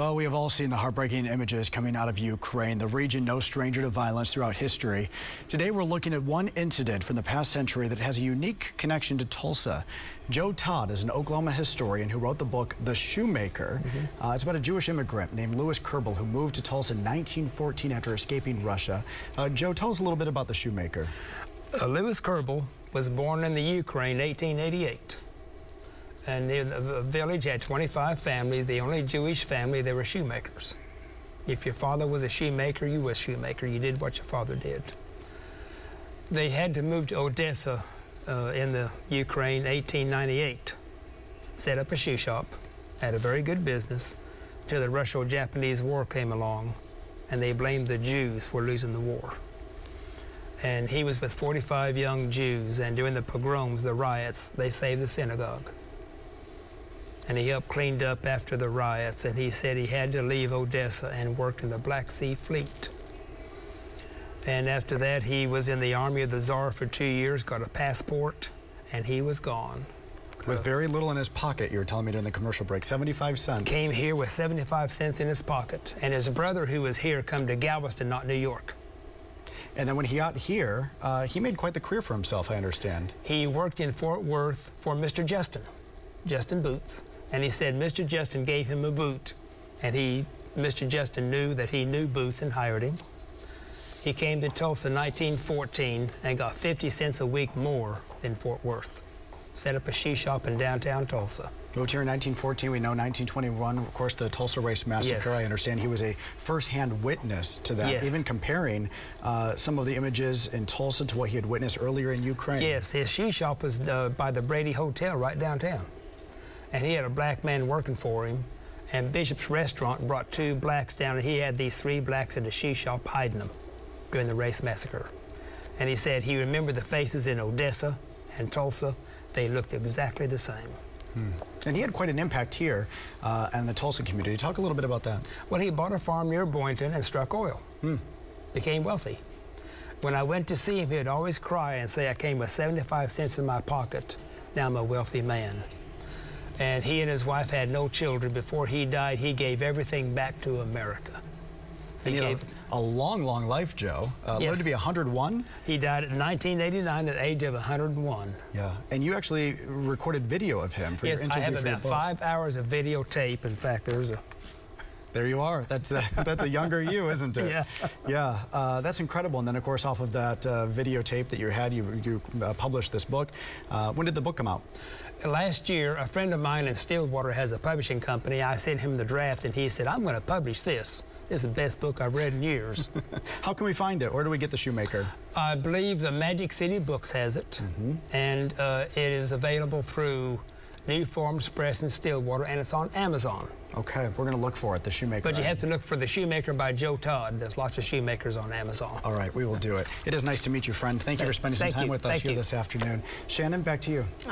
Well, we have all seen the heartbreaking images coming out of Ukraine, the region no stranger to violence throughout history. Today, we're looking at one incident from the past century that has a unique connection to Tulsa. Joe Todd is an Oklahoma historian who wrote the book The Shoemaker. Mm -hmm. uh, it's about a Jewish immigrant named Louis Kerbel who moved to Tulsa in 1914 after escaping Russia. Uh, Joe, tell us a little bit about The Shoemaker. Uh, Louis Kerbel was born in the Ukraine in 1888 and the village had 25 families. The only Jewish family, they were shoemakers. If your father was a shoemaker, you were a shoemaker. You did what your father did. They had to move to Odessa uh, in the Ukraine 1898, set up a shoe shop, had a very good business, until the Russo-Japanese War came along, and they blamed the Jews for losing the war. And he was with 45 young Jews, and during the pogroms, the riots, they saved the synagogue and he helped cleaned up after the riots, and he said he had to leave Odessa and worked in the Black Sea Fleet. And after that, he was in the army of the Tsar for two years, got a passport, and he was gone. With very little in his pocket, you were telling me during the commercial break, 75 cents. Came here with 75 cents in his pocket. And his brother, who was here, come to Galveston, not New York. And then when he got here, uh, he made quite the career for himself, I understand. He worked in Fort Worth for Mr. Justin, Justin Boots. And he said Mr. Justin gave him a boot, and he, Mr. Justin knew that he knew Boots and hired him. He came to Tulsa in 1914 and got 50 cents a week more than Fort Worth. Set up a shoe shop in downtown Tulsa. Moved here in 1914. We know 1921, of course, the Tulsa Race Massacre. Yes. I understand he was a first-hand witness to that, yes. even comparing uh, some of the images in Tulsa to what he had witnessed earlier in Ukraine. Yes, his shoe shop was uh, by the Brady Hotel right downtown and he had a black man working for him. And Bishop's restaurant brought two blacks down, and he had these three blacks in the shoe shop hiding them during the race massacre. And he said he remembered the faces in Odessa and Tulsa. They looked exactly the same. Hmm. And he had quite an impact here uh, and the Tulsa community. Talk a little bit about that. Well, he bought a farm near Boynton and struck oil. Hmm. Became wealthy. When I went to see him, he'd always cry and say, I came with 75 cents in my pocket. Now I'm a wealthy man and he and his wife had no children. Before he died, he gave everything back to America. He gave a long, long life, Joe. Uh, yes. Lived to be 101. He died in 1989 at the age of 101. Yeah, and you actually recorded video of him for yes, your interview. Yes, I have about five hours of videotape. In fact, there's a there you are. That's uh, that's a younger you, isn't it? Yeah. Yeah. Uh, that's incredible. And then, of course, off of that uh, videotape that you had, you you uh, published this book. Uh, when did the book come out? Last year, a friend of mine in Stillwater has a publishing company. I sent him the draft, and he said, "I'm going to publish this." This is the best book I've read in years. How can we find it? Where do we get the Shoemaker? I believe the Magic City Books has it, mm -hmm. and uh, it is available through New Forums Press in Stillwater, and it's on Amazon. Okay, we're going to look for it, The Shoemaker. But you have to look for The Shoemaker by Joe Todd. There's lots of shoemakers on Amazon. All right, we will do it. It is nice to meet you, friend. Thank you for spending some Thank time you. with us Thank here you. this afternoon. Shannon, back to you.